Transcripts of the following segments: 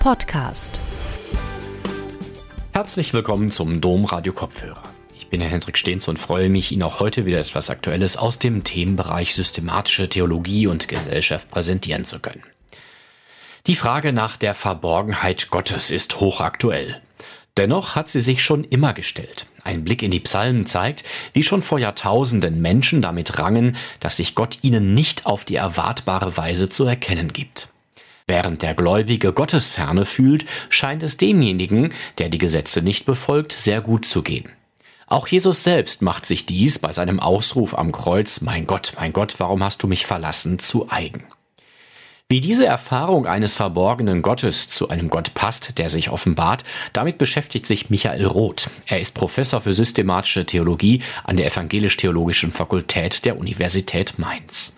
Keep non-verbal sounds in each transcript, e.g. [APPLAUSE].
Podcast. Herzlich willkommen zum Domradio Kopfhörer. Ich bin Herr Hendrik Stehns und freue mich, Ihnen auch heute wieder etwas Aktuelles aus dem Themenbereich systematische Theologie und Gesellschaft präsentieren zu können. Die Frage nach der Verborgenheit Gottes ist hochaktuell. Dennoch hat sie sich schon immer gestellt. Ein Blick in die Psalmen zeigt, wie schon vor Jahrtausenden Menschen damit rangen, dass sich Gott ihnen nicht auf die erwartbare Weise zu erkennen gibt. Während der Gläubige Gottes Ferne fühlt, scheint es demjenigen, der die Gesetze nicht befolgt, sehr gut zu gehen. Auch Jesus selbst macht sich dies bei seinem Ausruf am Kreuz, Mein Gott, mein Gott, warum hast du mich verlassen, zu eigen. Wie diese Erfahrung eines verborgenen Gottes zu einem Gott passt, der sich offenbart, damit beschäftigt sich Michael Roth. Er ist Professor für systematische Theologie an der Evangelisch-Theologischen Fakultät der Universität Mainz.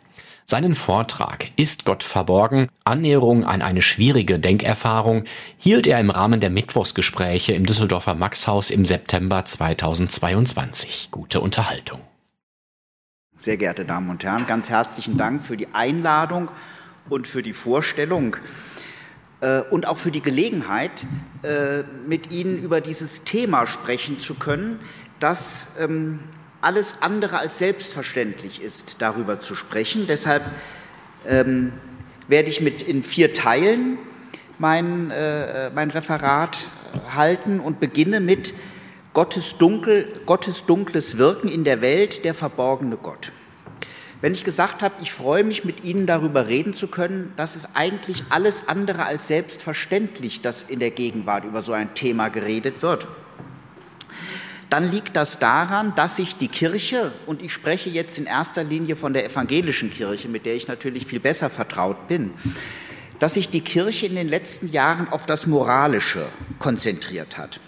Seinen Vortrag Ist Gott verborgen? Annäherung an eine schwierige Denkerfahrung hielt er im Rahmen der Mittwochsgespräche im Düsseldorfer Maxhaus im September 2022. Gute Unterhaltung. Sehr geehrte Damen und Herren, ganz herzlichen Dank für die Einladung und für die Vorstellung äh, und auch für die Gelegenheit, äh, mit Ihnen über dieses Thema sprechen zu können, das ähm, alles andere als selbstverständlich ist, darüber zu sprechen. Deshalb ähm, werde ich mit in vier Teilen mein, äh, mein Referat halten und beginne mit Gottes, Dunkel, Gottes dunkles Wirken in der Welt, der verborgene Gott. Wenn ich gesagt habe, ich freue mich, mit Ihnen darüber reden zu können, das ist eigentlich alles andere als selbstverständlich, dass in der Gegenwart über so ein Thema geredet wird dann liegt das daran, dass sich die Kirche, und ich spreche jetzt in erster Linie von der evangelischen Kirche, mit der ich natürlich viel besser vertraut bin, dass sich die Kirche in den letzten Jahren auf das Moralische konzentriert hat.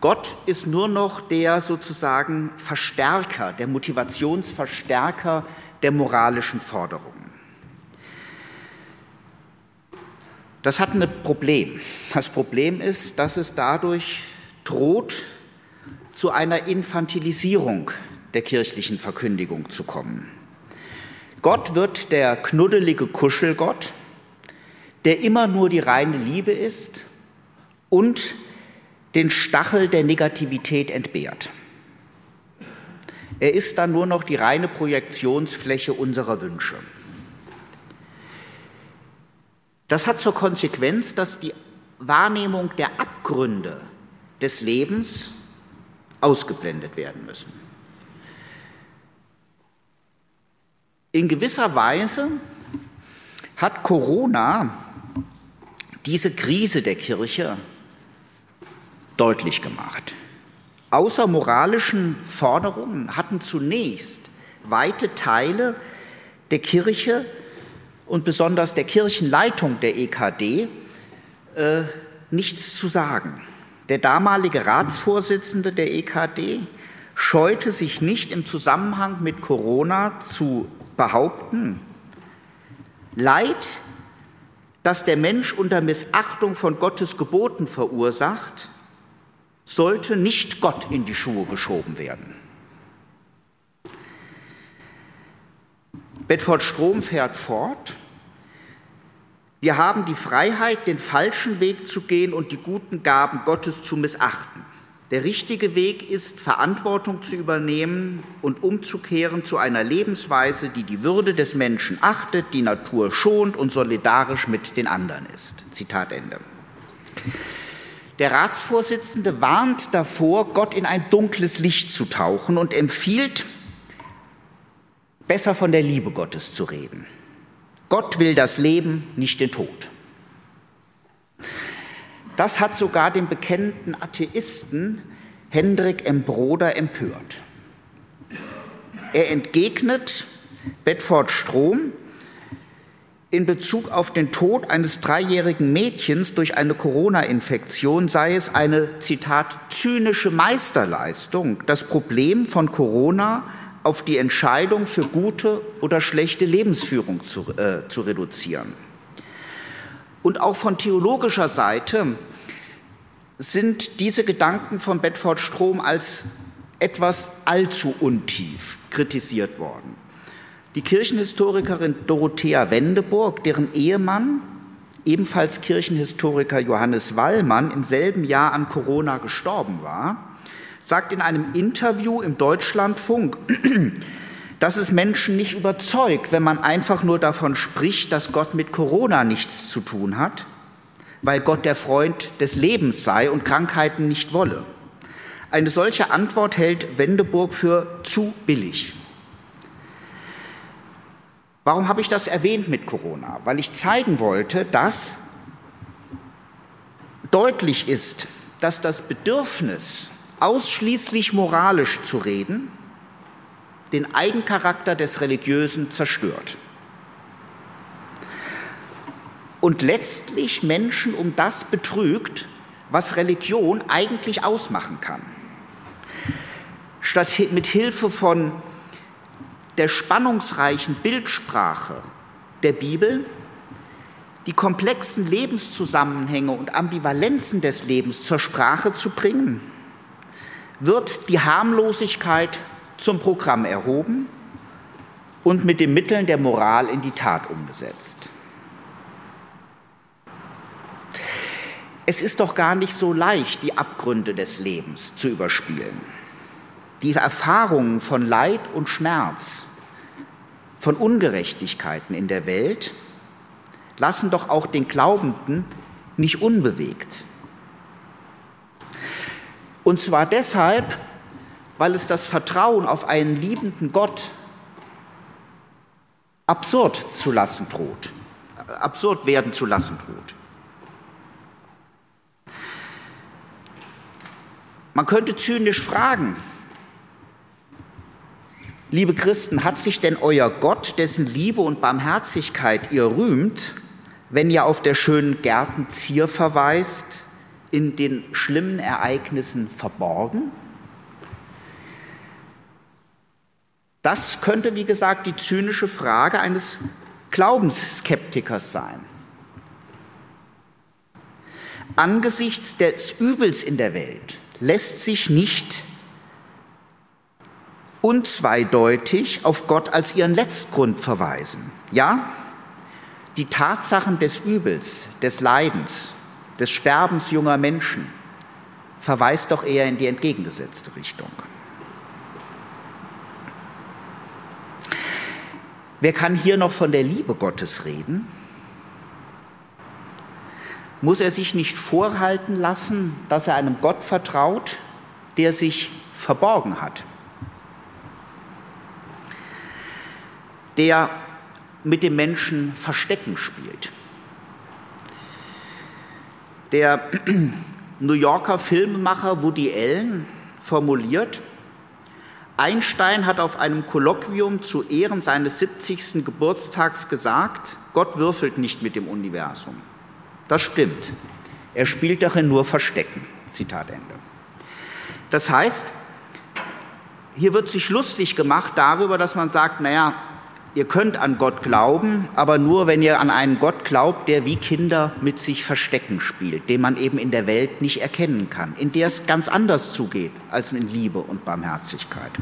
Gott ist nur noch der sozusagen Verstärker, der Motivationsverstärker der moralischen Forderungen. Das hat ein Problem. Das Problem ist, dass es dadurch droht, zu einer Infantilisierung der kirchlichen Verkündigung zu kommen. Gott wird der knuddelige Kuschelgott, der immer nur die reine Liebe ist und den Stachel der Negativität entbehrt. Er ist dann nur noch die reine Projektionsfläche unserer Wünsche. Das hat zur Konsequenz, dass die Wahrnehmung der Abgründe des Lebens ausgeblendet werden müssen. In gewisser Weise hat Corona diese Krise der Kirche deutlich gemacht. Außer moralischen Forderungen hatten zunächst weite Teile der Kirche und besonders der Kirchenleitung der EKD äh, nichts zu sagen. Der damalige Ratsvorsitzende der EKD scheute sich nicht im Zusammenhang mit Corona zu behaupten, Leid, das der Mensch unter Missachtung von Gottes Geboten verursacht, sollte nicht Gott in die Schuhe geschoben werden. Bedford Strom fährt fort. Wir haben die Freiheit, den falschen Weg zu gehen und die guten Gaben Gottes zu missachten. Der richtige Weg ist, Verantwortung zu übernehmen und umzukehren zu einer Lebensweise, die die Würde des Menschen achtet, die Natur schont und solidarisch mit den anderen ist. Zitat Ende. Der Ratsvorsitzende warnt davor, Gott in ein dunkles Licht zu tauchen und empfiehlt, besser von der Liebe Gottes zu reden. Gott will das Leben, nicht den Tod. Das hat sogar den bekennenden Atheisten Hendrik M. Broder empört. Er entgegnet Bedford Strom, in Bezug auf den Tod eines dreijährigen Mädchens durch eine Corona-Infektion sei es eine, Zitat, zynische Meisterleistung, das Problem von Corona auf die Entscheidung für gute oder schlechte Lebensführung zu, äh, zu reduzieren. Und auch von theologischer Seite sind diese Gedanken von Bedford Strom als etwas allzu untief kritisiert worden. Die Kirchenhistorikerin Dorothea Wendeburg, deren Ehemann ebenfalls Kirchenhistoriker Johannes Wallmann im selben Jahr an Corona gestorben war, sagt in einem Interview im Deutschlandfunk, [CLEARS THROAT] dass es Menschen nicht überzeugt, wenn man einfach nur davon spricht, dass Gott mit Corona nichts zu tun hat, weil Gott der Freund des Lebens sei und Krankheiten nicht wolle. Eine solche Antwort hält Wendeburg für zu billig. Warum habe ich das erwähnt mit Corona? Weil ich zeigen wollte, dass deutlich ist, dass das Bedürfnis, ausschließlich moralisch zu reden, den Eigencharakter des Religiösen zerstört. Und letztlich Menschen um das betrügt, was Religion eigentlich ausmachen kann. Statt mit Hilfe von der spannungsreichen Bildsprache der Bibel die komplexen Lebenszusammenhänge und Ambivalenzen des Lebens zur Sprache zu bringen, wird die Harmlosigkeit zum Programm erhoben und mit den Mitteln der Moral in die Tat umgesetzt. Es ist doch gar nicht so leicht, die Abgründe des Lebens zu überspielen die Erfahrungen von Leid und Schmerz, von Ungerechtigkeiten in der Welt lassen doch auch den Glaubenden nicht unbewegt. Und zwar deshalb, weil es das Vertrauen auf einen liebenden Gott absurd zu lassen droht, absurd werden zu lassen droht. Man könnte zynisch fragen, Liebe Christen, hat sich denn euer Gott, dessen Liebe und Barmherzigkeit ihr rühmt, wenn ihr auf der schönen Gärten Zier verweist, in den schlimmen Ereignissen verborgen? Das könnte, wie gesagt, die zynische Frage eines Glaubensskeptikers sein. Angesichts des Übels in der Welt lässt sich nicht unzweideutig auf Gott als ihren Letztgrund verweisen. Ja, die Tatsachen des Übels, des Leidens, des Sterbens junger Menschen verweist doch eher in die entgegengesetzte Richtung. Wer kann hier noch von der Liebe Gottes reden? Muss er sich nicht vorhalten lassen, dass er einem Gott vertraut, der sich verborgen hat, der mit dem Menschen Verstecken spielt. Der [CLEARS THROAT] New Yorker Filmemacher Woody Allen formuliert, Einstein hat auf einem Kolloquium zu Ehren seines 70. Geburtstags gesagt, Gott würfelt nicht mit dem Universum. Das stimmt. Er spielt darin nur Verstecken. Zitat Ende. Das heißt, hier wird sich lustig gemacht darüber, dass man sagt, naja, Ihr könnt an Gott glauben, aber nur, wenn ihr an einen Gott glaubt, der wie Kinder mit sich Verstecken spielt, den man eben in der Welt nicht erkennen kann, in der es ganz anders zugeht als in Liebe und Barmherzigkeit.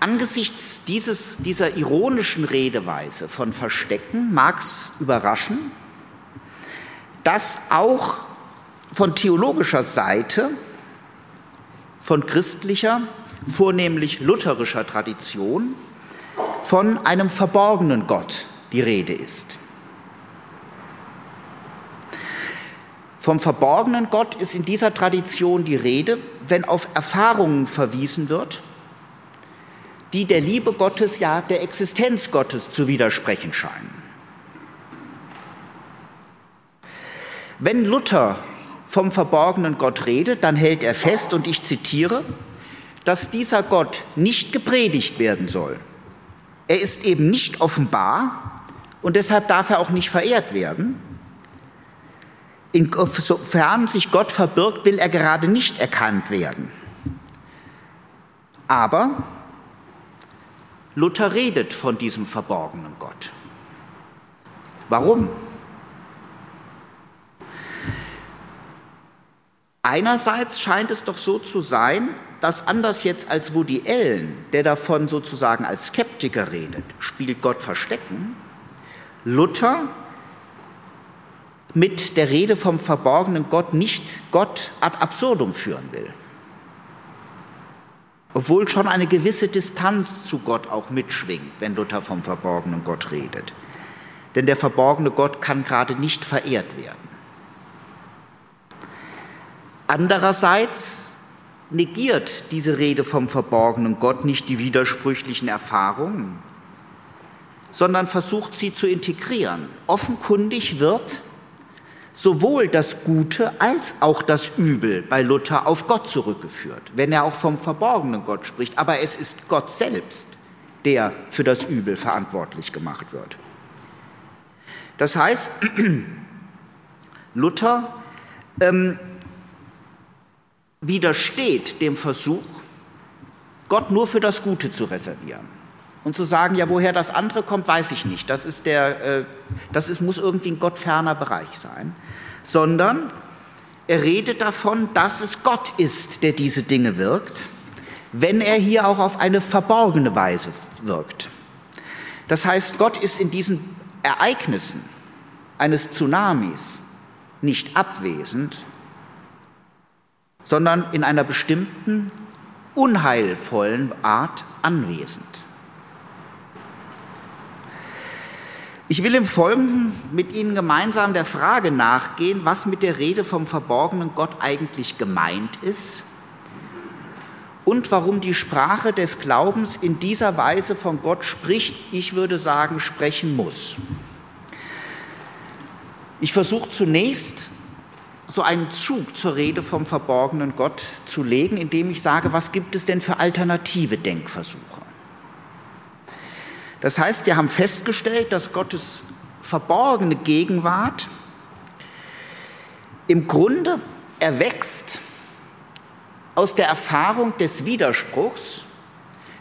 Angesichts dieses, dieser ironischen Redeweise von Verstecken mag es überraschen, dass auch von theologischer Seite, von christlicher, vornehmlich lutherischer Tradition, von einem verborgenen Gott die Rede ist. Vom verborgenen Gott ist in dieser Tradition die Rede, wenn auf Erfahrungen verwiesen wird, die der Liebe Gottes, ja der Existenz Gottes zu widersprechen scheinen. Wenn Luther vom verborgenen Gott redet, dann hält er fest, und ich zitiere, dass dieser Gott nicht gepredigt werden soll. Er ist eben nicht offenbar und deshalb darf er auch nicht verehrt werden. Insofern sich Gott verbirgt, will er gerade nicht erkannt werden. Aber Luther redet von diesem verborgenen Gott. Warum? Einerseits scheint es doch so zu sein, dass anders jetzt als Woody Allen, der davon sozusagen als Skeptiker redet, spielt Gott Verstecken, Luther mit der Rede vom verborgenen Gott nicht Gott ad absurdum führen will. Obwohl schon eine gewisse Distanz zu Gott auch mitschwingt, wenn Luther vom verborgenen Gott redet. Denn der verborgene Gott kann gerade nicht verehrt werden. Andererseits negiert diese Rede vom verborgenen Gott nicht die widersprüchlichen Erfahrungen, sondern versucht sie zu integrieren. Offenkundig wird sowohl das Gute als auch das Übel bei Luther auf Gott zurückgeführt, wenn er auch vom verborgenen Gott spricht. Aber es ist Gott selbst, der für das Übel verantwortlich gemacht wird. Das heißt, [CLEARS THROAT] Luther ähm, widersteht dem Versuch, Gott nur für das Gute zu reservieren. Und zu sagen, ja, woher das andere kommt, weiß ich nicht. Das, ist der, äh, das ist, muss irgendwie ein gottferner Bereich sein. Sondern er redet davon, dass es Gott ist, der diese Dinge wirkt, wenn er hier auch auf eine verborgene Weise wirkt. Das heißt, Gott ist in diesen Ereignissen eines Tsunamis nicht abwesend, sondern in einer bestimmten unheilvollen Art anwesend. Ich will im Folgenden mit Ihnen gemeinsam der Frage nachgehen, was mit der Rede vom verborgenen Gott eigentlich gemeint ist und warum die Sprache des Glaubens in dieser Weise von Gott spricht, ich würde sagen, sprechen muss. Ich versuche zunächst so einen Zug zur Rede vom verborgenen Gott zu legen, indem ich sage, was gibt es denn für alternative Denkversuche? Das heißt, wir haben festgestellt, dass Gottes verborgene Gegenwart im Grunde erwächst aus der Erfahrung des Widerspruchs,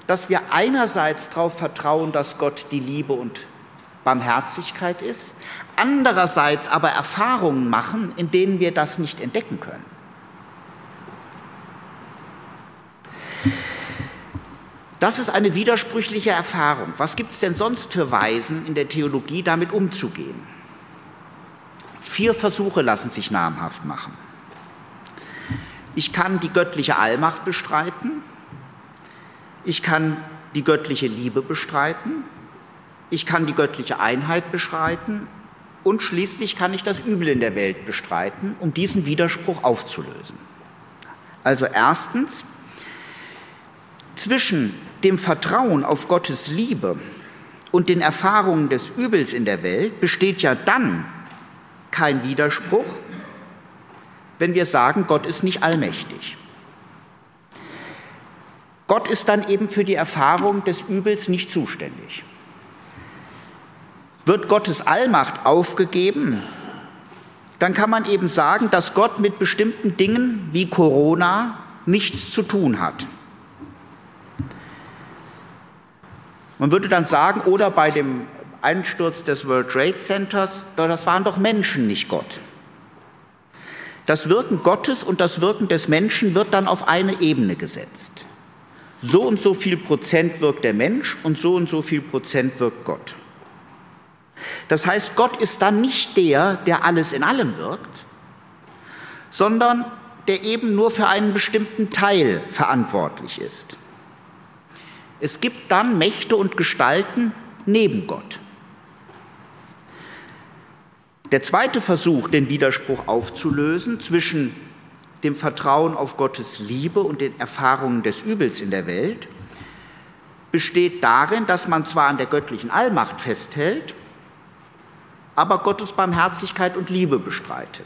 dass wir einerseits darauf vertrauen, dass Gott die Liebe und Barmherzigkeit ist, andererseits aber Erfahrungen machen, in denen wir das nicht entdecken können. Das ist eine widersprüchliche Erfahrung. Was gibt es denn sonst für Weisen in der Theologie, damit umzugehen? Vier Versuche lassen sich namhaft machen. Ich kann die göttliche Allmacht bestreiten, ich kann die göttliche Liebe bestreiten, ich kann die göttliche Einheit bestreiten und schließlich kann ich das Übel in der Welt bestreiten, um diesen Widerspruch aufzulösen. Also erstens, zwischen dem Vertrauen auf Gottes Liebe und den Erfahrungen des Übels in der Welt besteht ja dann kein Widerspruch, wenn wir sagen, Gott ist nicht allmächtig. Gott ist dann eben für die Erfahrung des Übels nicht zuständig. Wird Gottes Allmacht aufgegeben, dann kann man eben sagen, dass Gott mit bestimmten Dingen wie Corona nichts zu tun hat. Man würde dann sagen, oder bei dem Einsturz des World Trade Centers, das waren doch Menschen, nicht Gott. Das Wirken Gottes und das Wirken des Menschen wird dann auf eine Ebene gesetzt. So und so viel Prozent wirkt der Mensch und so und so viel Prozent wirkt Gott. Das heißt, Gott ist dann nicht der, der alles in allem wirkt, sondern der eben nur für einen bestimmten Teil verantwortlich ist. Es gibt dann Mächte und Gestalten neben Gott. Der zweite Versuch, den Widerspruch aufzulösen zwischen dem Vertrauen auf Gottes Liebe und den Erfahrungen des Übels in der Welt, besteht darin, dass man zwar an der göttlichen Allmacht festhält, aber Gottes Barmherzigkeit und Liebe bestreitet.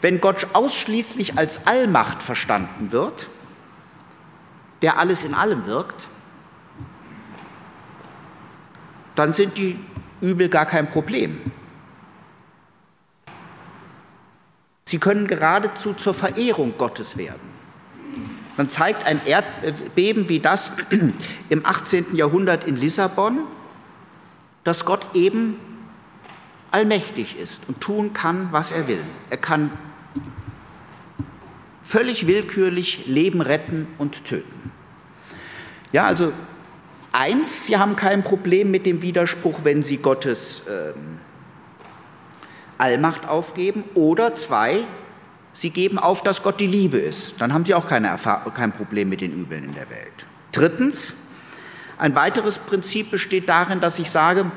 Wenn Gott ausschließlich als Allmacht verstanden wird, der alles in allem wirkt, dann sind die Übel gar kein Problem. Sie können geradezu zur Verehrung Gottes werden. Man zeigt ein Erdbeben wie das im 18. Jahrhundert in Lissabon, dass Gott eben allmächtig ist und tun kann, was er will. Er kann völlig willkürlich Leben retten und töten. Ja, also eins, Sie haben kein Problem mit dem Widerspruch, wenn Sie Gottes ähm, Allmacht aufgeben. Oder zwei, Sie geben auf, dass Gott die Liebe ist. Dann haben Sie auch keine kein Problem mit den Übeln in der Welt. Drittens, ein weiteres Prinzip besteht darin, dass ich sage,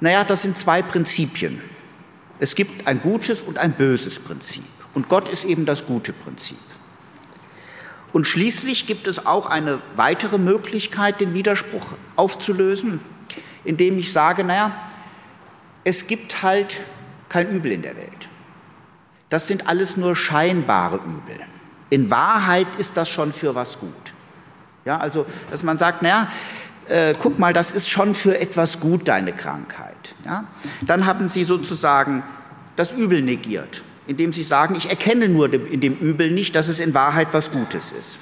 naja, das sind zwei Prinzipien. Es gibt ein gutes und ein böses Prinzip. Und Gott ist eben das gute Prinzip. Und schließlich gibt es auch eine weitere Möglichkeit, den Widerspruch aufzulösen, indem ich sage, naja, es gibt halt kein Übel in der Welt. Das sind alles nur scheinbare Übel. In Wahrheit ist das schon für was gut. Ja, also, dass man sagt, naja, äh, guck mal, das ist schon für etwas gut, deine Krankheit. Ja? Dann haben sie sozusagen das Übel negiert indem sie sagen, ich erkenne nur in dem Übel nicht, dass es in Wahrheit was Gutes ist.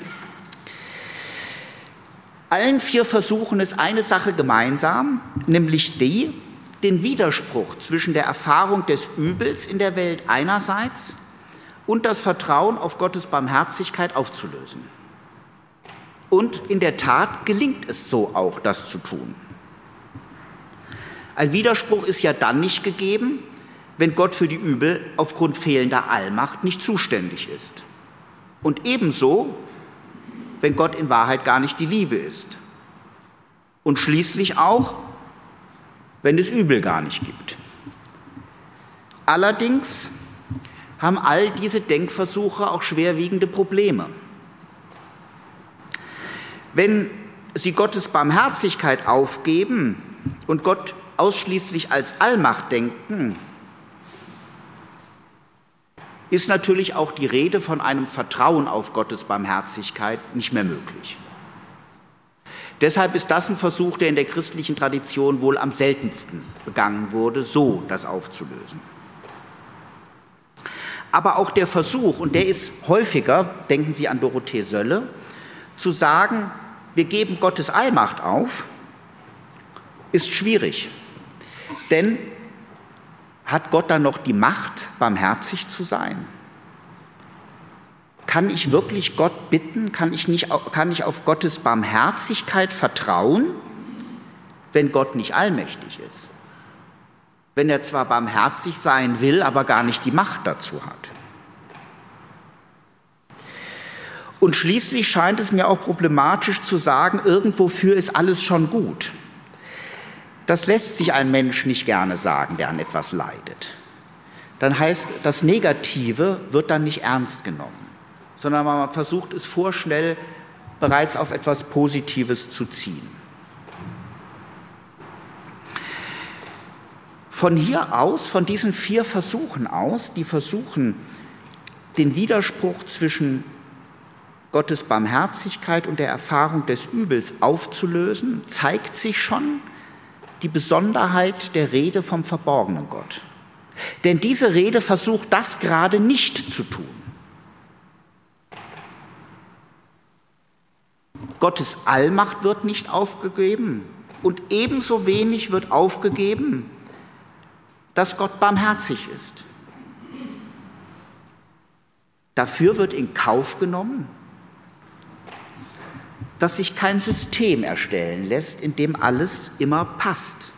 Allen vier Versuchen ist eine Sache gemeinsam, nämlich die, den Widerspruch zwischen der Erfahrung des Übels in der Welt einerseits und das Vertrauen auf Gottes Barmherzigkeit aufzulösen. Und in der Tat gelingt es so auch, das zu tun. Ein Widerspruch ist ja dann nicht gegeben, wenn Gott für die Übel aufgrund fehlender Allmacht nicht zuständig ist. Und ebenso, wenn Gott in Wahrheit gar nicht die Liebe ist. Und schließlich auch, wenn es Übel gar nicht gibt. Allerdings haben all diese Denkversuche auch schwerwiegende Probleme. Wenn sie Gottes Barmherzigkeit aufgeben und Gott ausschließlich als Allmacht denken, ist natürlich auch die Rede von einem Vertrauen auf Gottes Barmherzigkeit nicht mehr möglich. Deshalb ist das ein Versuch, der in der christlichen Tradition wohl am seltensten begangen wurde, so das aufzulösen. Aber auch der Versuch, und der ist häufiger, denken Sie an Dorothee Sölle, zu sagen, wir geben Gottes Allmacht auf, ist schwierig. Denn hat Gott dann noch die Macht, barmherzig zu sein? Kann ich wirklich Gott bitten? Kann ich, nicht, kann ich auf Gottes Barmherzigkeit vertrauen, wenn Gott nicht allmächtig ist? Wenn er zwar barmherzig sein will, aber gar nicht die Macht dazu hat. Und schließlich scheint es mir auch problematisch zu sagen, irgendwofür ist alles schon gut. Das lässt sich ein Mensch nicht gerne sagen, der an etwas leidet. Dann heißt, das Negative wird dann nicht ernst genommen, sondern man versucht es vorschnell bereits auf etwas Positives zu ziehen. Von hier aus, von diesen vier Versuchen aus, die versuchen, den Widerspruch zwischen Gottes Barmherzigkeit und der Erfahrung des Übels aufzulösen, zeigt sich schon, die Besonderheit der Rede vom verborgenen Gott. Denn diese Rede versucht das gerade nicht zu tun. Gottes Allmacht wird nicht aufgegeben und ebenso wenig wird aufgegeben, dass Gott barmherzig ist. Dafür wird in Kauf genommen, dass sich kein System erstellen lässt, in dem alles immer passt.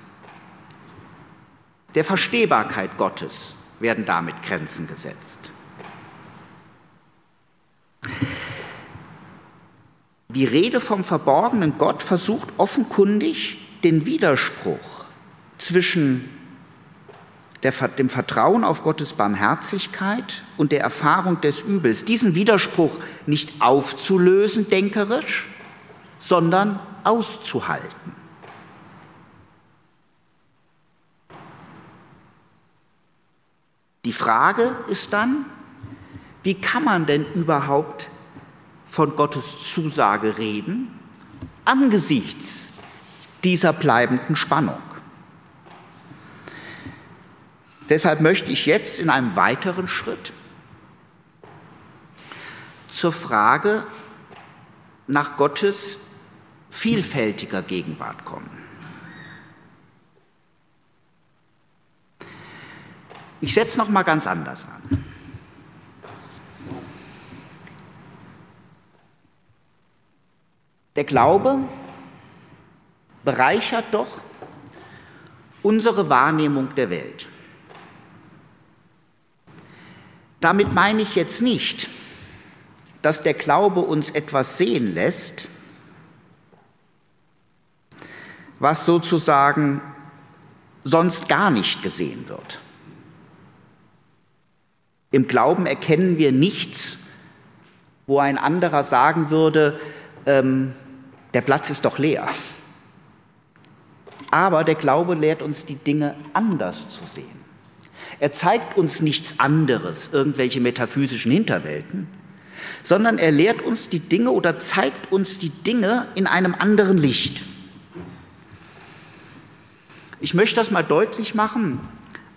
Der Verstehbarkeit Gottes werden damit Grenzen gesetzt. Die Rede vom verborgenen Gott versucht offenkundig den Widerspruch zwischen der, dem Vertrauen auf Gottes Barmherzigkeit und der Erfahrung des Übels, diesen Widerspruch nicht aufzulösen, denkerisch, sondern auszuhalten. Die Frage ist dann, wie kann man denn überhaupt von Gottes Zusage reden angesichts dieser bleibenden Spannung? Deshalb möchte ich jetzt in einem weiteren Schritt zur Frage nach Gottes vielfältiger Gegenwart kommen. Ich setze noch mal ganz anders an. Der Glaube bereichert doch unsere Wahrnehmung der Welt. Damit meine ich jetzt nicht, dass der Glaube uns etwas sehen lässt, was sozusagen sonst gar nicht gesehen wird. Im Glauben erkennen wir nichts, wo ein anderer sagen würde, ähm, der Platz ist doch leer. Aber der Glaube lehrt uns die Dinge anders zu sehen. Er zeigt uns nichts anderes, irgendwelche metaphysischen Hinterwelten, sondern er lehrt uns die Dinge oder zeigt uns die Dinge in einem anderen Licht. Ich möchte das mal deutlich machen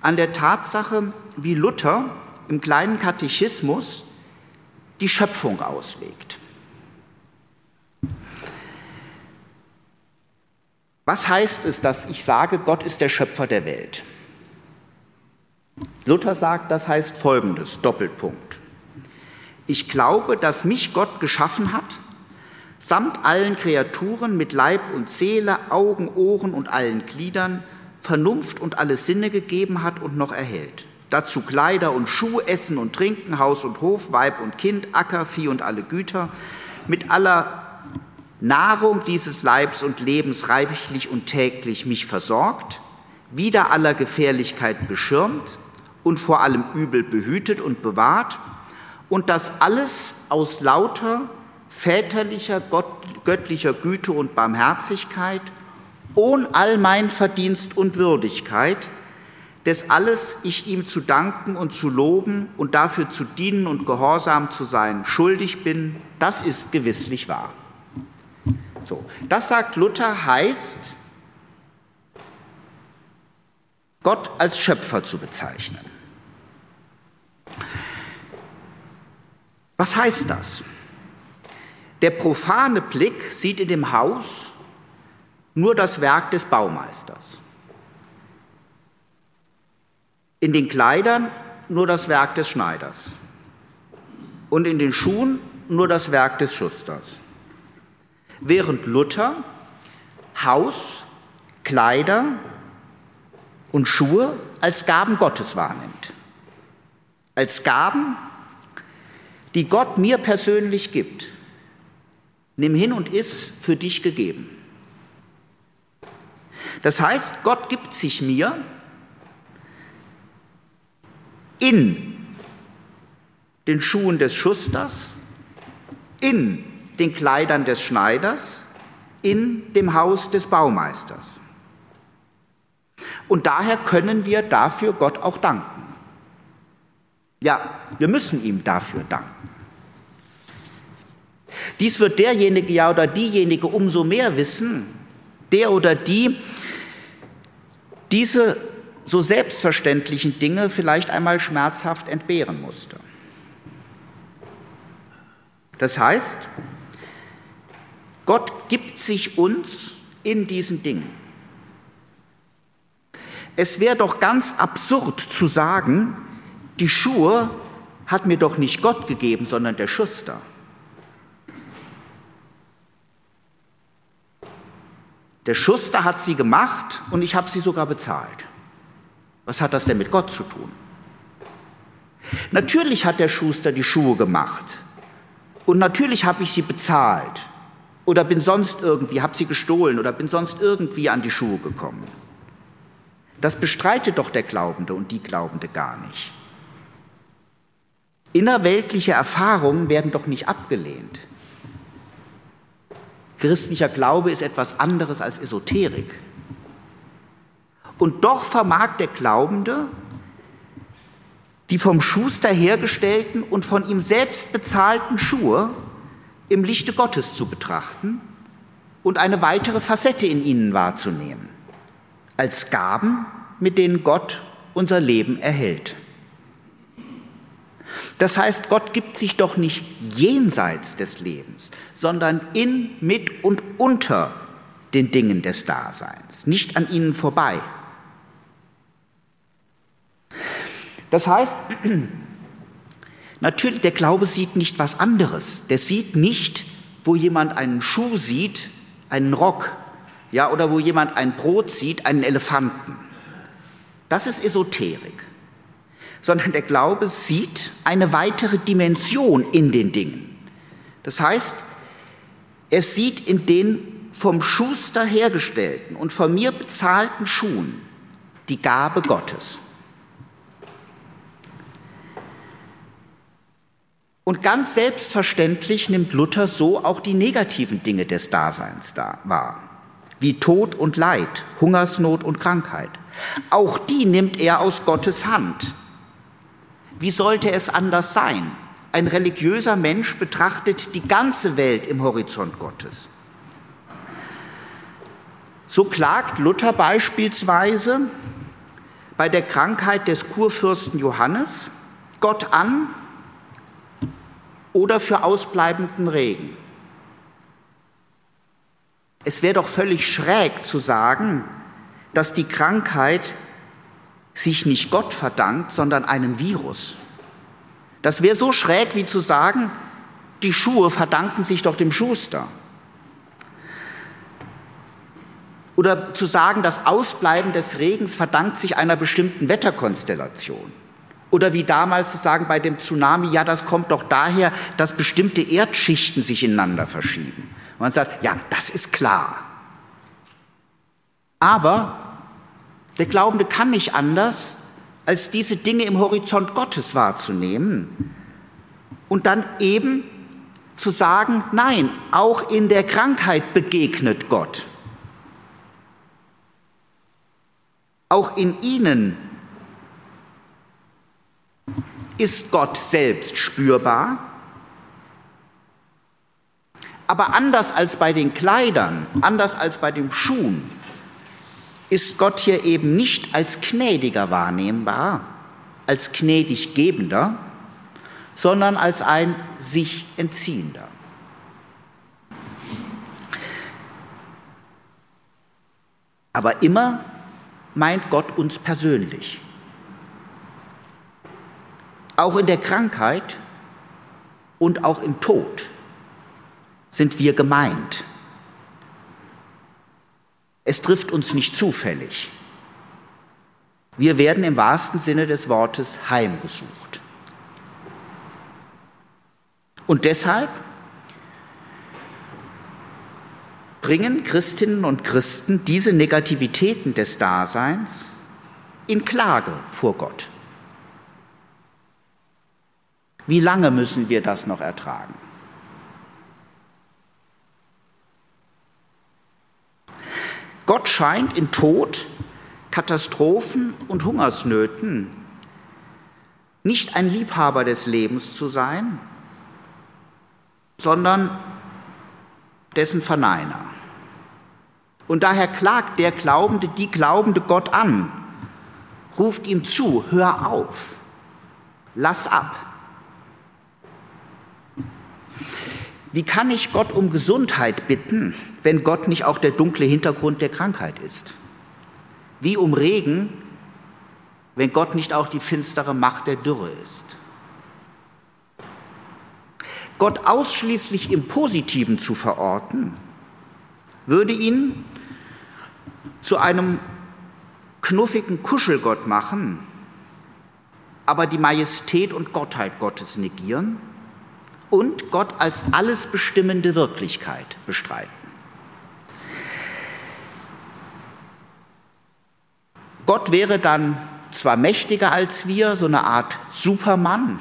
an der Tatsache, wie Luther im kleinen Katechismus die Schöpfung auslegt. Was heißt es, dass ich sage, Gott ist der Schöpfer der Welt? Luther sagt, das heißt folgendes, Doppelpunkt. Ich glaube, dass mich Gott geschaffen hat, samt allen Kreaturen mit Leib und Seele, Augen, Ohren und allen Gliedern, Vernunft und alle Sinne gegeben hat und noch erhält. Dazu Kleider und Schuh, Essen und Trinken, Haus und Hof, Weib und Kind, Acker, Vieh und alle Güter, mit aller Nahrung dieses Leibs und Lebens reichlich und täglich mich versorgt, wider aller Gefährlichkeit beschirmt und vor allem Übel behütet und bewahrt, und das alles aus lauter väterlicher, göttlicher Güte und Barmherzigkeit, ohne all mein Verdienst und Würdigkeit, des alles ich ihm zu danken und zu loben und dafür zu dienen und gehorsam zu sein schuldig bin, das ist gewisslich wahr. So, das sagt Luther heißt, Gott als Schöpfer zu bezeichnen. Was heißt das? Der profane Blick sieht in dem Haus nur das Werk des Baumeisters. In den Kleidern nur das Werk des Schneiders. Und in den Schuhen nur das Werk des Schusters während Luther Haus, Kleider und Schuhe als Gaben Gottes wahrnimmt. Als Gaben, die Gott mir persönlich gibt. Nimm hin und iss für dich gegeben. Das heißt, Gott gibt sich mir in den Schuhen des Schusters, in den Kleidern des Schneiders in dem Haus des Baumeisters. Und daher können wir dafür Gott auch danken. Ja, wir müssen ihm dafür danken. Dies wird derjenige ja oder diejenige umso mehr wissen, der oder die diese so selbstverständlichen Dinge vielleicht einmal schmerzhaft entbehren musste. Das heißt, Gott gibt sich uns in diesen Dingen. Es wäre doch ganz absurd zu sagen, die Schuhe hat mir doch nicht Gott gegeben, sondern der Schuster. Der Schuster hat sie gemacht und ich habe sie sogar bezahlt. Was hat das denn mit Gott zu tun? Natürlich hat der Schuster die Schuhe gemacht und natürlich habe ich sie bezahlt oder bin sonst irgendwie, habe sie gestohlen oder bin sonst irgendwie an die Schuhe gekommen. Das bestreitet doch der Glaubende und die Glaubende gar nicht. Innerweltliche Erfahrungen werden doch nicht abgelehnt. Christlicher Glaube ist etwas anderes als Esoterik. Und doch vermag der Glaubende, die vom Schuster hergestellten und von ihm selbst bezahlten Schuhe im Lichte Gottes zu betrachten und eine weitere Facette in ihnen wahrzunehmen, als Gaben, mit denen Gott unser Leben erhält. Das heißt, Gott gibt sich doch nicht jenseits des Lebens, sondern in, mit und unter den Dingen des Daseins, nicht an ihnen vorbei. Das heißt, [CLEARS THROAT] Natürlich, der Glaube sieht nicht was anderes. Der sieht nicht, wo jemand einen Schuh sieht, einen Rock, ja, oder wo jemand ein Brot sieht, einen Elefanten. Das ist Esoterik. Sondern der Glaube sieht eine weitere Dimension in den Dingen. Das heißt, er sieht in den vom Schuster hergestellten und von mir bezahlten Schuhen die Gabe Gottes. Und ganz selbstverständlich nimmt Luther so auch die negativen Dinge des Daseins da wahr, wie Tod und Leid, Hungersnot und Krankheit. Auch die nimmt er aus Gottes Hand. Wie sollte es anders sein? Ein religiöser Mensch betrachtet die ganze Welt im Horizont Gottes. So klagt Luther beispielsweise bei der Krankheit des Kurfürsten Johannes Gott an, oder für ausbleibenden Regen. Es wäre doch völlig schräg zu sagen, dass die Krankheit sich nicht Gott verdankt, sondern einem Virus. Das wäre so schräg wie zu sagen, die Schuhe verdanken sich doch dem Schuster. Oder zu sagen, das Ausbleiben des Regens verdankt sich einer bestimmten Wetterkonstellation. Oder wie damals zu sagen bei dem Tsunami, ja, das kommt doch daher, dass bestimmte Erdschichten sich ineinander verschieben. Und man sagt, ja, das ist klar. Aber der Glaubende kann nicht anders, als diese Dinge im Horizont Gottes wahrzunehmen und dann eben zu sagen, nein, auch in der Krankheit begegnet Gott. Auch in ihnen ist Gott selbst spürbar. Aber anders als bei den Kleidern, anders als bei den Schuhen, ist Gott hier eben nicht als gnädiger wahrnehmbar, als gnädig gebender, sondern als ein sich entziehender. Aber immer meint Gott uns persönlich. Auch in der Krankheit und auch im Tod sind wir gemeint. Es trifft uns nicht zufällig. Wir werden im wahrsten Sinne des Wortes heimgesucht. Und deshalb bringen Christinnen und Christen diese Negativitäten des Daseins in Klage vor Gott. Wie lange müssen wir das noch ertragen? Gott scheint in Tod, Katastrophen und Hungersnöten nicht ein Liebhaber des Lebens zu sein, sondern dessen Verneiner. Und daher klagt der Glaubende die glaubende Gott an, ruft ihm zu, hör auf, lass ab. Wie kann ich Gott um Gesundheit bitten, wenn Gott nicht auch der dunkle Hintergrund der Krankheit ist? Wie um Regen, wenn Gott nicht auch die finstere Macht der Dürre ist? Gott ausschließlich im Positiven zu verorten, würde ihn zu einem knuffigen Kuschelgott machen, aber die Majestät und Gottheit Gottes negieren und Gott als alles bestimmende Wirklichkeit bestreiten. Gott wäre dann zwar mächtiger als wir, so eine Art Supermann,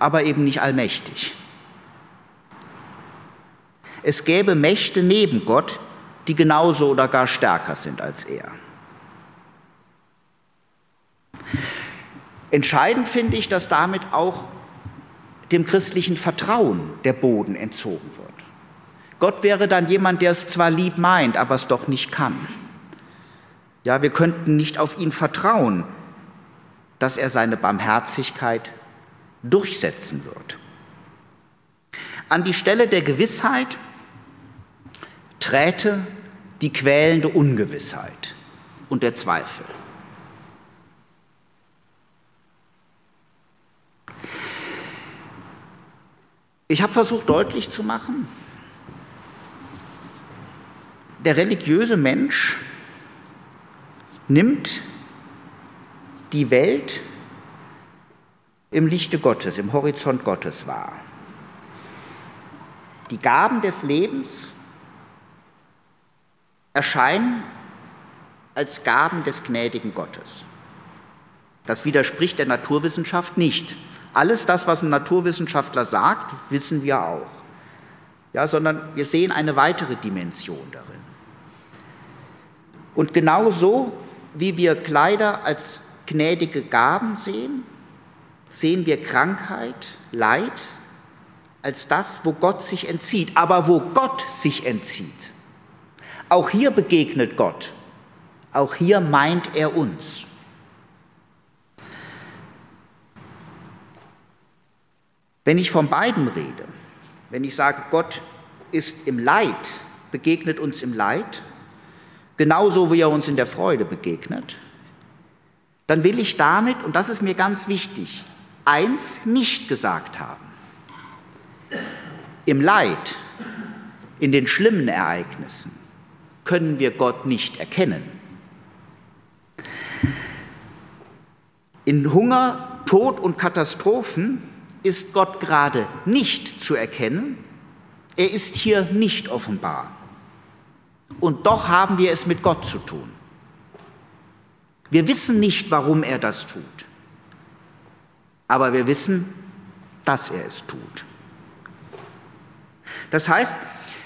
aber eben nicht allmächtig. Es gäbe Mächte neben Gott, die genauso oder gar stärker sind als er. Entscheidend finde ich, dass damit auch dem christlichen Vertrauen der Boden entzogen wird. Gott wäre dann jemand, der es zwar lieb meint, aber es doch nicht kann. Ja, wir könnten nicht auf ihn vertrauen, dass er seine Barmherzigkeit durchsetzen wird. An die Stelle der Gewissheit träte die quälende Ungewissheit und der Zweifel. Ich habe versucht deutlich zu machen, der religiöse Mensch nimmt die Welt im Lichte Gottes, im Horizont Gottes wahr. Die Gaben des Lebens erscheinen als Gaben des gnädigen Gottes. Das widerspricht der Naturwissenschaft nicht. Alles das, was ein Naturwissenschaftler sagt, wissen wir auch. Ja, sondern wir sehen eine weitere Dimension darin. Und genauso wie wir Kleider als gnädige Gaben sehen, sehen wir Krankheit, Leid als das, wo Gott sich entzieht. Aber wo Gott sich entzieht, auch hier begegnet Gott, auch hier meint er uns. Wenn ich von beiden rede, wenn ich sage, Gott ist im Leid, begegnet uns im Leid, genauso wie er uns in der Freude begegnet, dann will ich damit, und das ist mir ganz wichtig, eins nicht gesagt haben. Im Leid, in den schlimmen Ereignissen können wir Gott nicht erkennen. In Hunger, Tod und Katastrophen ist Gott gerade nicht zu erkennen. Er ist hier nicht offenbar. Und doch haben wir es mit Gott zu tun. Wir wissen nicht, warum er das tut. Aber wir wissen, dass er es tut. Das heißt,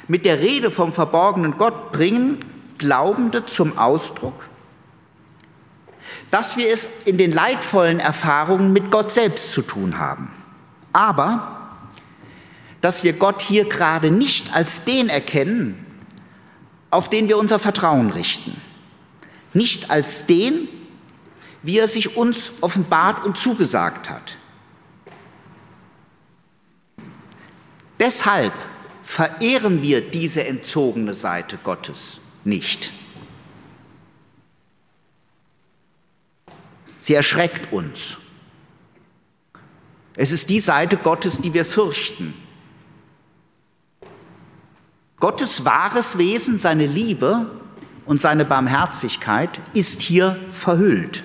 mit der Rede vom verborgenen Gott bringen Glaubende zum Ausdruck, dass wir es in den leidvollen Erfahrungen mit Gott selbst zu tun haben. Aber dass wir Gott hier gerade nicht als den erkennen, auf den wir unser Vertrauen richten. Nicht als den, wie er sich uns offenbart und zugesagt hat. Deshalb verehren wir diese entzogene Seite Gottes nicht. Sie erschreckt uns. Es ist die Seite Gottes, die wir fürchten. Gottes wahres Wesen, seine Liebe und seine Barmherzigkeit ist hier verhüllt.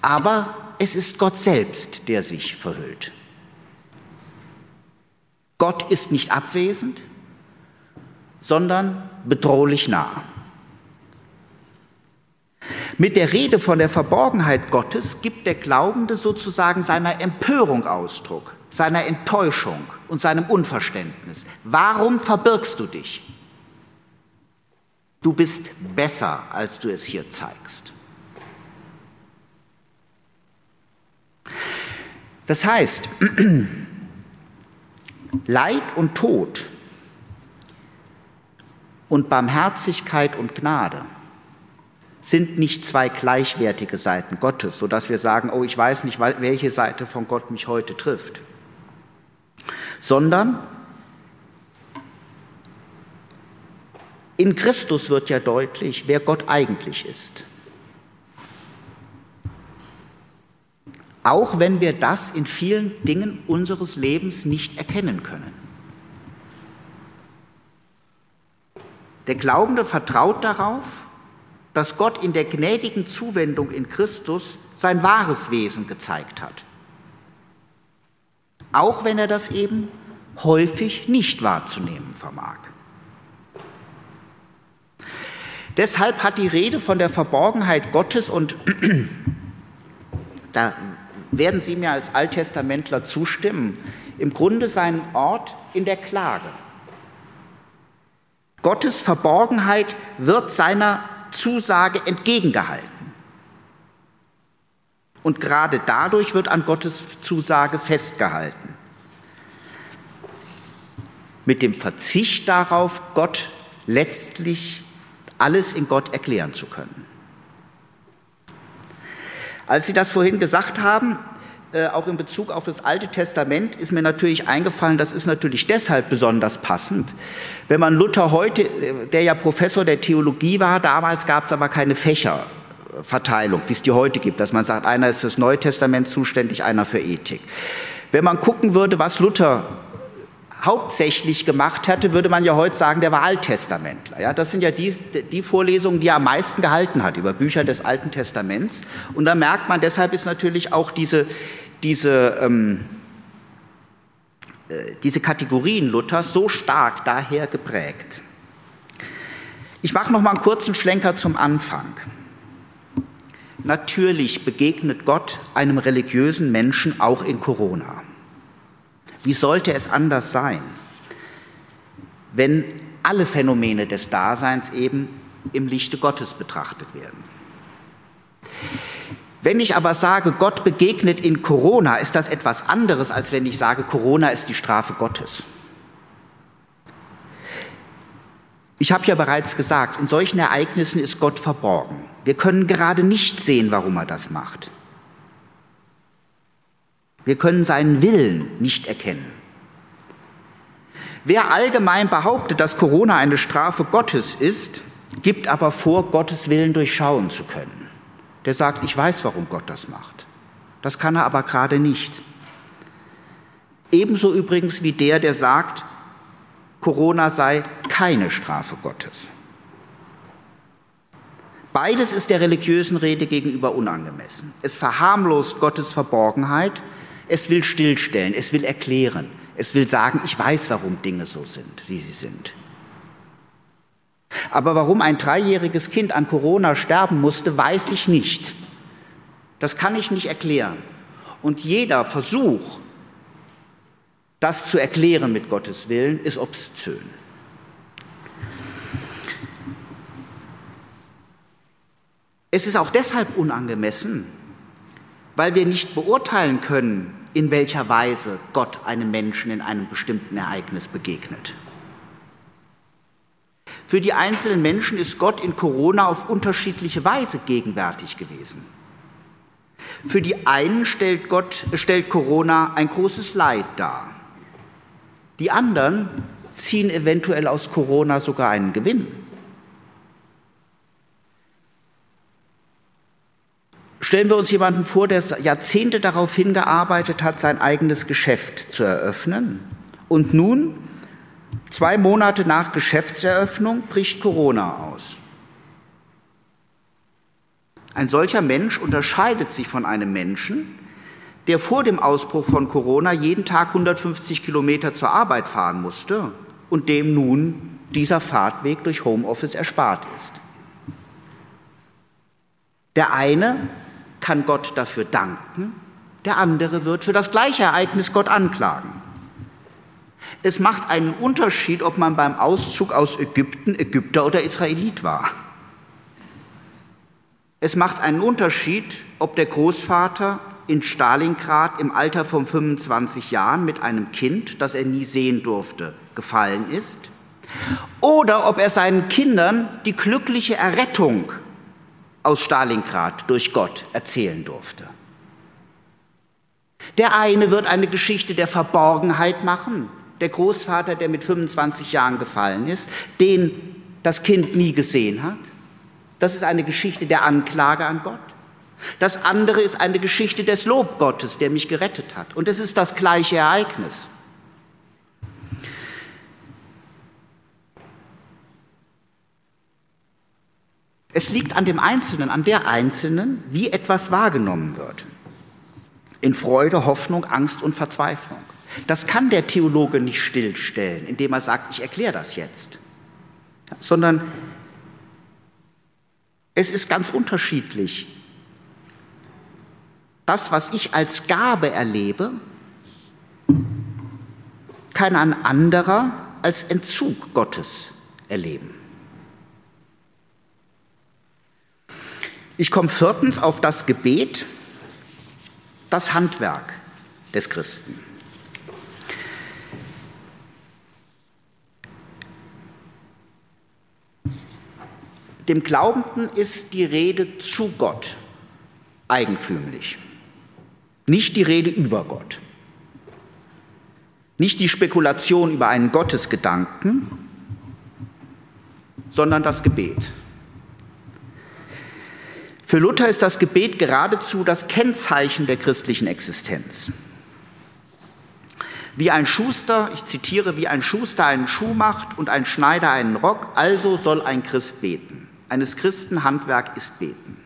Aber es ist Gott selbst, der sich verhüllt. Gott ist nicht abwesend, sondern bedrohlich nah. Mit der Rede von der Verborgenheit Gottes gibt der Glaubende sozusagen seiner Empörung Ausdruck, seiner Enttäuschung und seinem Unverständnis. Warum verbirgst du dich? Du bist besser, als du es hier zeigst. Das heißt, [CLEARS THROAT] Leid und Tod und Barmherzigkeit und Gnade sind nicht zwei gleichwertige Seiten Gottes, sodass wir sagen, oh, ich weiß nicht, welche Seite von Gott mich heute trifft, sondern in Christus wird ja deutlich, wer Gott eigentlich ist. Auch wenn wir das in vielen Dingen unseres Lebens nicht erkennen können. Der Glaubende vertraut darauf, dass Gott in der gnädigen Zuwendung in Christus sein wahres Wesen gezeigt hat. Auch wenn er das eben häufig nicht wahrzunehmen vermag. Deshalb hat die Rede von der Verborgenheit Gottes und [CLEARS THROAT] da werden Sie mir als Alttestamentler zustimmen, im Grunde seinen Ort in der Klage. Gottes Verborgenheit wird seiner Zusage entgegengehalten. Und gerade dadurch wird an Gottes Zusage festgehalten. Mit dem Verzicht darauf, Gott letztlich alles in Gott erklären zu können. Als Sie das vorhin gesagt haben, äh, auch in Bezug auf das Alte Testament ist mir natürlich eingefallen, das ist natürlich deshalb besonders passend. Wenn man Luther heute, äh, der ja Professor der Theologie war, damals gab es aber keine Fächerverteilung, wie es die heute gibt, dass man sagt, einer ist fürs Neue Testament zuständig, einer für Ethik. Wenn man gucken würde, was Luther hauptsächlich gemacht hatte, würde man ja heute sagen, der war Alttestamentler. Ja, das sind ja die, die Vorlesungen, die er am meisten gehalten hat über Bücher des Alten Testaments. Und da merkt man, deshalb ist natürlich auch diese, diese, ähm, äh, diese Kategorien Luthers so stark daher geprägt. Ich mache noch mal einen kurzen Schlenker zum Anfang. Natürlich begegnet Gott einem religiösen Menschen auch in Corona. Wie sollte es anders sein, wenn alle Phänomene des Daseins eben im Lichte Gottes betrachtet werden? Wenn ich aber sage, Gott begegnet in Corona, ist das etwas anderes, als wenn ich sage, Corona ist die Strafe Gottes. Ich habe ja bereits gesagt, in solchen Ereignissen ist Gott verborgen. Wir können gerade nicht sehen, warum er das macht. Wir können seinen Willen nicht erkennen. Wer allgemein behauptet, dass Corona eine Strafe Gottes ist, gibt aber vor, Gottes Willen durchschauen zu können. Der sagt, ich weiß, warum Gott das macht. Das kann er aber gerade nicht. Ebenso übrigens wie der, der sagt, Corona sei keine Strafe Gottes. Beides ist der religiösen Rede gegenüber unangemessen. Es verharmlost Gottes Verborgenheit es will stillstellen, es will erklären, es will sagen, ich weiß, warum Dinge so sind, wie sie sind. Aber warum ein dreijähriges Kind an Corona sterben musste, weiß ich nicht. Das kann ich nicht erklären. Und jeder Versuch, das zu erklären mit Gottes Willen, ist obszön. Es ist auch deshalb unangemessen, weil wir nicht beurteilen können, in welcher Weise Gott einem Menschen in einem bestimmten Ereignis begegnet. Für die einzelnen Menschen ist Gott in Corona auf unterschiedliche Weise gegenwärtig gewesen. Für die einen stellt, Gott, stellt Corona ein großes Leid dar. Die anderen ziehen eventuell aus Corona sogar einen Gewinn. Stellen wir uns jemanden vor, der Jahrzehnte darauf hingearbeitet hat, sein eigenes Geschäft zu eröffnen. Und nun, zwei Monate nach Geschäftseröffnung, bricht Corona aus. Ein solcher Mensch unterscheidet sich von einem Menschen, der vor dem Ausbruch von Corona jeden Tag 150 Kilometer zur Arbeit fahren musste und dem nun dieser Fahrtweg durch Homeoffice erspart ist. Der eine kann Gott dafür danken, der andere wird für das gleiche Ereignis Gott anklagen. Es macht einen Unterschied, ob man beim Auszug aus Ägypten Ägypter oder Israelit war. Es macht einen Unterschied, ob der Großvater in Stalingrad im Alter von 25 Jahren mit einem Kind, das er nie sehen durfte, gefallen ist, oder ob er seinen Kindern die glückliche Errettung aus Stalingrad durch Gott erzählen durfte. Der eine wird eine Geschichte der Verborgenheit machen, der Großvater, der mit 25 Jahren gefallen ist, den das Kind nie gesehen hat. Das ist eine Geschichte der Anklage an Gott. Das andere ist eine Geschichte des Lobgottes, der mich gerettet hat. Und es ist das gleiche Ereignis. Es liegt an dem Einzelnen, an der Einzelnen, wie etwas wahrgenommen wird. In Freude, Hoffnung, Angst und Verzweiflung. Das kann der Theologe nicht stillstellen, indem er sagt, ich erkläre das jetzt, sondern es ist ganz unterschiedlich. Das, was ich als Gabe erlebe, kann ein anderer als Entzug Gottes erleben. Ich komme viertens auf das Gebet, das Handwerk des Christen. Dem Glaubenden ist die Rede zu Gott eigentümlich, nicht die Rede über Gott, nicht die Spekulation über einen Gottesgedanken, sondern das Gebet. Für Luther ist das Gebet geradezu das Kennzeichen der christlichen Existenz. Wie ein Schuster, ich zitiere, wie ein Schuster einen Schuh macht und ein Schneider einen Rock, also soll ein Christ beten. Eines Christen Handwerk ist beten.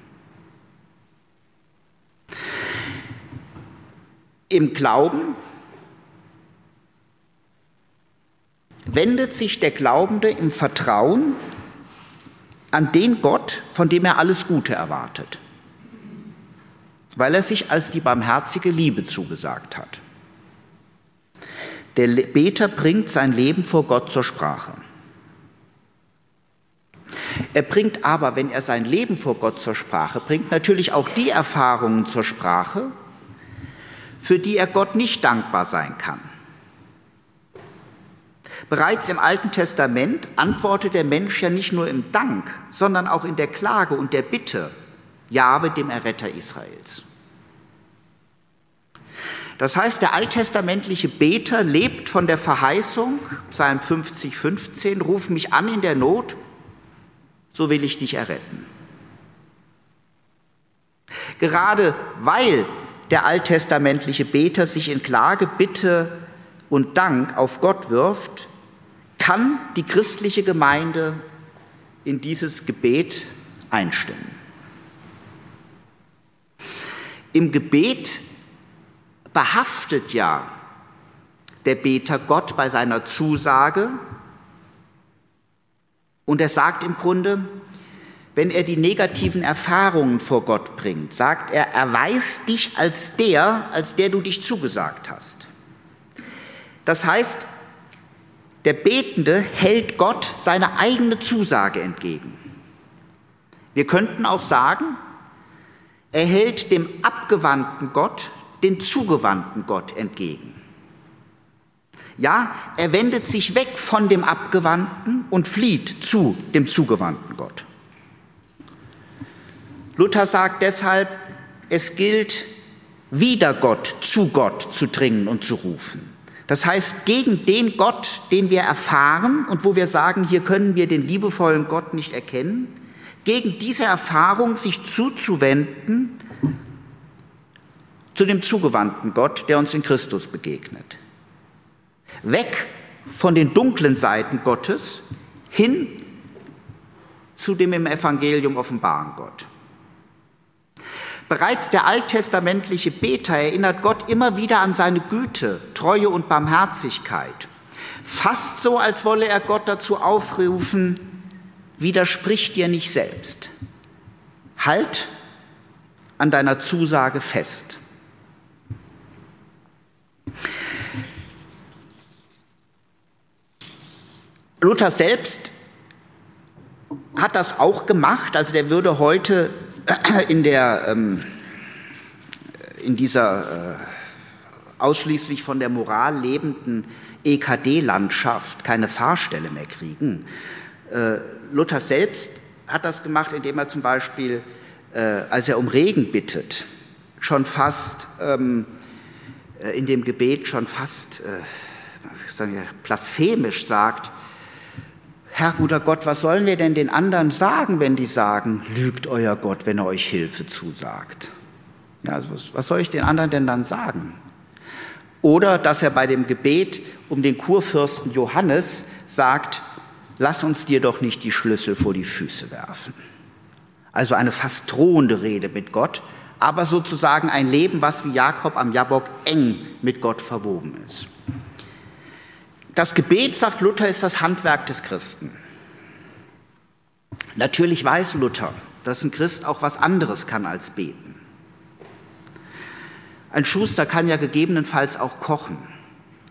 Im Glauben wendet sich der Glaubende im Vertrauen an den Gott, von dem er alles Gute erwartet, weil er sich als die barmherzige Liebe zugesagt hat. Der Beter bringt sein Leben vor Gott zur Sprache. Er bringt aber, wenn er sein Leben vor Gott zur Sprache bringt, natürlich auch die Erfahrungen zur Sprache, für die er Gott nicht dankbar sein kann. Bereits im Alten Testament antwortet der Mensch ja nicht nur im Dank, sondern auch in der Klage und der Bitte Jahwe, dem Erretter Israels. Das heißt, der alttestamentliche Beter lebt von der Verheißung, Psalm 50, 15, ruf mich an in der Not, so will ich dich erretten. Gerade weil der alttestamentliche Beter sich in Klage, Bitte und Dank auf Gott wirft, kann die christliche Gemeinde in dieses Gebet einstimmen. Im Gebet behaftet ja der Beter Gott bei seiner Zusage und er sagt im Grunde, wenn er die negativen Erfahrungen vor Gott bringt, sagt er, erweist dich als der, als der du dich zugesagt hast. Das heißt, der Betende hält Gott seine eigene Zusage entgegen. Wir könnten auch sagen, er hält dem abgewandten Gott den zugewandten Gott entgegen. Ja, er wendet sich weg von dem Abgewandten und flieht zu dem zugewandten Gott. Luther sagt deshalb, es gilt, wieder Gott zu Gott zu dringen und zu rufen. Das heißt, gegen den Gott, den wir erfahren und wo wir sagen, hier können wir den liebevollen Gott nicht erkennen, gegen diese Erfahrung sich zuzuwenden zu dem zugewandten Gott, der uns in Christus begegnet. Weg von den dunklen Seiten Gottes hin zu dem im Evangelium offenbaren Gott. Bereits der alttestamentliche Beter erinnert Gott immer wieder an seine Güte, Treue und Barmherzigkeit. Fast so, als wolle er Gott dazu aufrufen, widersprich dir nicht selbst. Halt an deiner Zusage fest. Luther selbst hat das auch gemacht, also der würde heute [CLEARS THROAT] in, der, ähm, in dieser äh, ausschließlich von der Moral lebenden EKD-Landschaft keine Fahrstelle mehr kriegen. Äh, Luther selbst hat das gemacht, indem er zum Beispiel, äh, als er um Regen bittet, schon fast ähm, äh, in dem Gebet schon fast äh, blasphemisch sagt, Herr guter Gott, was sollen wir denn den anderen sagen, wenn die sagen, lügt euer Gott, wenn er euch Hilfe zusagt? Ja, also was, was soll ich den anderen denn dann sagen? Oder dass er bei dem Gebet um den Kurfürsten Johannes sagt, lass uns dir doch nicht die Schlüssel vor die Füße werfen. Also eine fast drohende Rede mit Gott, aber sozusagen ein Leben, was wie Jakob am Jabok eng mit Gott verwoben ist. Das Gebet, sagt Luther, ist das Handwerk des Christen. Natürlich weiß Luther, dass ein Christ auch was anderes kann als beten. Ein Schuster kann ja gegebenenfalls auch kochen.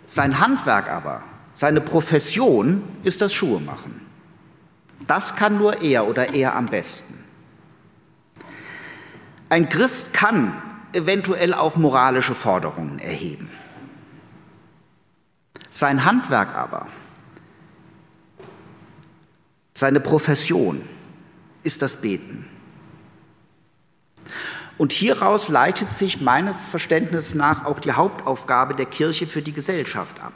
Sein Handwerk aber, seine Profession ist das Schuhe machen. Das kann nur er oder er am besten. Ein Christ kann eventuell auch moralische Forderungen erheben. Sein Handwerk aber, seine Profession ist das Beten. Und hieraus leitet sich meines Verständnisses nach auch die Hauptaufgabe der Kirche für die Gesellschaft ab.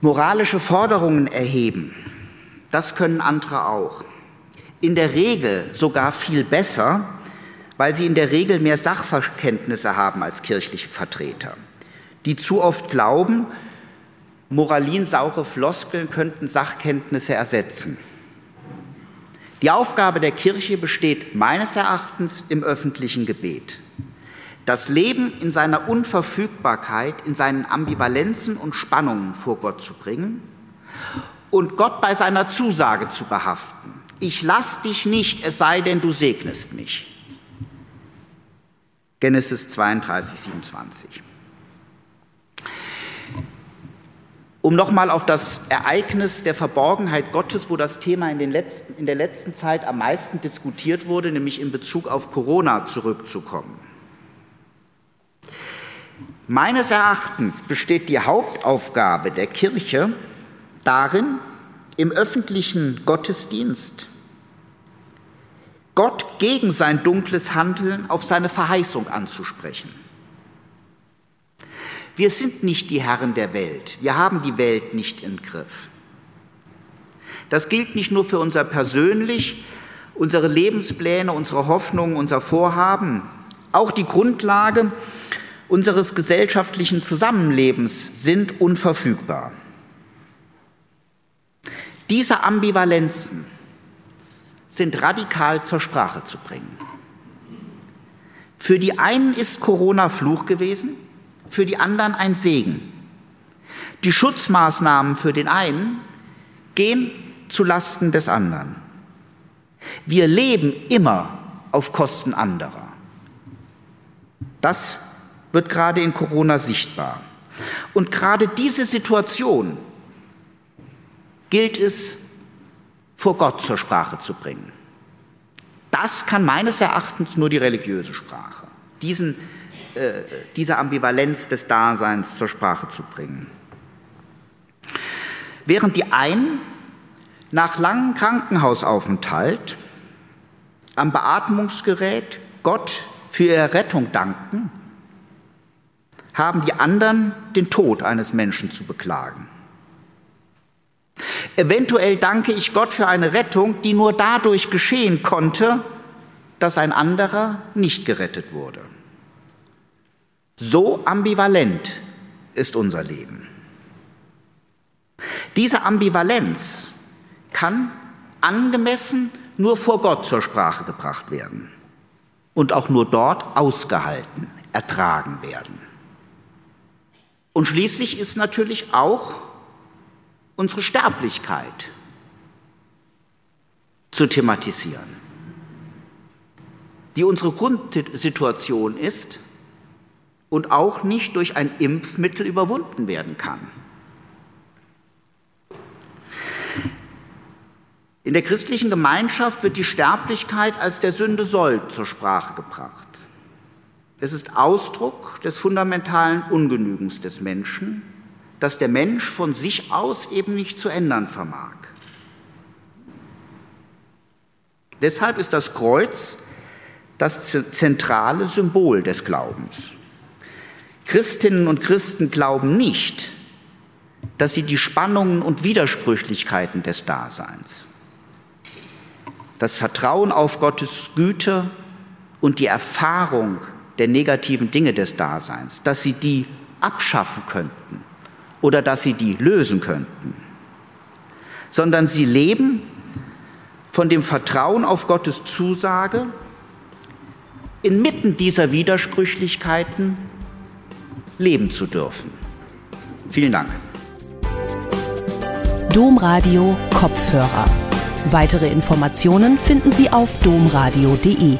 Moralische Forderungen erheben, das können andere auch. In der Regel sogar viel besser, weil sie in der Regel mehr Sachverkenntnisse haben als kirchliche Vertreter, die zu oft glauben, moralinsaure Floskeln könnten Sachkenntnisse ersetzen. Die Aufgabe der Kirche besteht meines Erachtens im öffentlichen Gebet. Das Leben in seiner Unverfügbarkeit, in seinen Ambivalenzen und Spannungen vor Gott zu bringen und Gott bei seiner Zusage zu behaften. Ich lass dich nicht, es sei denn, du segnest mich. Genesis 32, 27. Um nochmal auf das Ereignis der Verborgenheit Gottes, wo das Thema in, letzten, in der letzten Zeit am meisten diskutiert wurde, nämlich in Bezug auf Corona zurückzukommen. Meines Erachtens besteht die Hauptaufgabe der Kirche darin, im öffentlichen Gottesdienst Gott gegen sein dunkles Handeln auf seine Verheißung anzusprechen. Wir sind nicht die Herren der Welt, wir haben die Welt nicht im Griff. Das gilt nicht nur für unser persönlich, unsere Lebenspläne, unsere Hoffnungen, unser Vorhaben, auch die Grundlage unseres gesellschaftlichen Zusammenlebens sind unverfügbar. Diese Ambivalenzen sind radikal zur Sprache zu bringen. Für die einen ist Corona Fluch gewesen, für die anderen ein Segen. Die Schutzmaßnahmen für den einen gehen zu Lasten des anderen. Wir leben immer auf Kosten anderer. Das wird gerade in Corona sichtbar. Und gerade diese Situation gilt es vor Gott zur Sprache zu bringen. Das kann meines Erachtens nur die religiöse Sprache, diesen, äh, diese Ambivalenz des Daseins zur Sprache zu bringen. Während die einen nach langem Krankenhausaufenthalt am Beatmungsgerät Gott für ihre Rettung danken, haben die anderen den Tod eines Menschen zu beklagen. Eventuell danke ich Gott für eine Rettung, die nur dadurch geschehen konnte, dass ein anderer nicht gerettet wurde. So ambivalent ist unser Leben. Diese Ambivalenz kann angemessen nur vor Gott zur Sprache gebracht werden und auch nur dort ausgehalten, ertragen werden. Und schließlich ist natürlich auch unsere Sterblichkeit zu thematisieren, die unsere Grundsituation ist und auch nicht durch ein Impfmittel überwunden werden kann. In der christlichen Gemeinschaft wird die Sterblichkeit als der Sünde soll zur Sprache gebracht. Es ist Ausdruck des fundamentalen Ungenügens des Menschen, das der Mensch von sich aus eben nicht zu ändern vermag. Deshalb ist das Kreuz das zentrale Symbol des Glaubens. Christinnen und Christen glauben nicht, dass sie die Spannungen und Widersprüchlichkeiten des Daseins, das Vertrauen auf Gottes Güte und die Erfahrung der negativen Dinge des Daseins, dass sie die abschaffen könnten oder dass sie die lösen könnten, sondern sie leben von dem Vertrauen auf Gottes Zusage, inmitten dieser Widersprüchlichkeiten leben zu dürfen. Vielen Dank. Domradio Kopfhörer. Weitere Informationen finden Sie auf domradio.de.